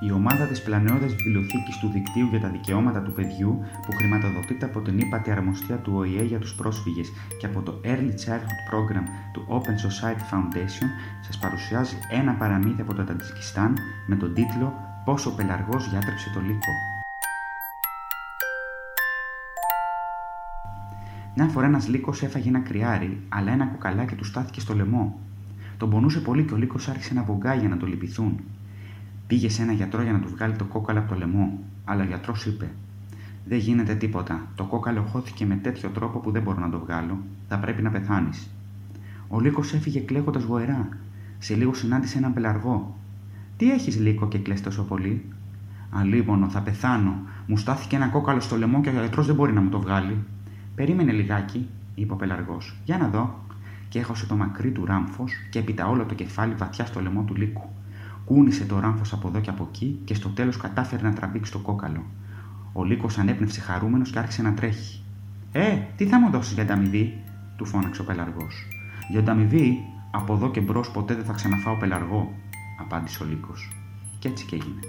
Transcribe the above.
Η ομάδα της πλανεώδες βιβλιοθήκη του Δικτύου για τα Δικαιώματα του Παιδιού, που χρηματοδοτείται από την ύπατη αρμοστία του ΟΗΕ για τους πρόσφυγες και από το Early Childhood Program του Open Society Foundation, σας παρουσιάζει ένα παραμύθι από το Τατζικιστάν με τον τίτλο Πόσο ο πελαργός διάτρεψε το λύκο. Μια φορά ένας λύκος έφαγε ένα κρυάρι, αλλά ένα κοκαλάκι του στάθηκε στο λαιμό. Τον πονούσε πολύ και ο λύκος άρχισε να βογκάει για να το λυπηθούν. Πήγε σε ένα γιατρό για να του βγάλει το κόκαλο από το λαιμό, αλλά ο γιατρός είπε: Δεν γίνεται τίποτα. Το κόκαλο χώθηκε με τέτοιο τρόπο που δεν μπορώ να το βγάλω. Θα πρέπει να πεθάνεις. Ο Λύκος έφυγε κλαίγοντας γοερά. Σε λίγο συνάντησε έναν πελαργό. Τι έχεις, Λύκο, και κλαις τόσο πολύ; Αλίμονο, θα πεθάνω. Μου στάθηκε ένα κόκαλο στο λαιμό και ο γιατρός δεν μπορεί να μου το βγάλει. Περίμενε λιγάκι, είπε ο πελαργός. Για να δω. Και έχωσε το μακρύ του ράμφος και έπειτα όλο το κεφάλι βαθιά στο λαιμό του λύκου. Κούνησε το ράμφος από εδώ και από εκεί και στο τέλος κατάφερε να τραβήξει το κόκαλο. Ο λύκος ανέπνευσε χαρούμενος και άρχισε να τρέχει. Ε, τι θα μου δώσεις για ανταμοιβή, του φώναξε ο πελαργός. Για ανταμοιβή, από εδώ και μπρος ποτέ δεν θα ξαναφάω πελαργό, απάντησε ο λύκος. Και έτσι και έγινε.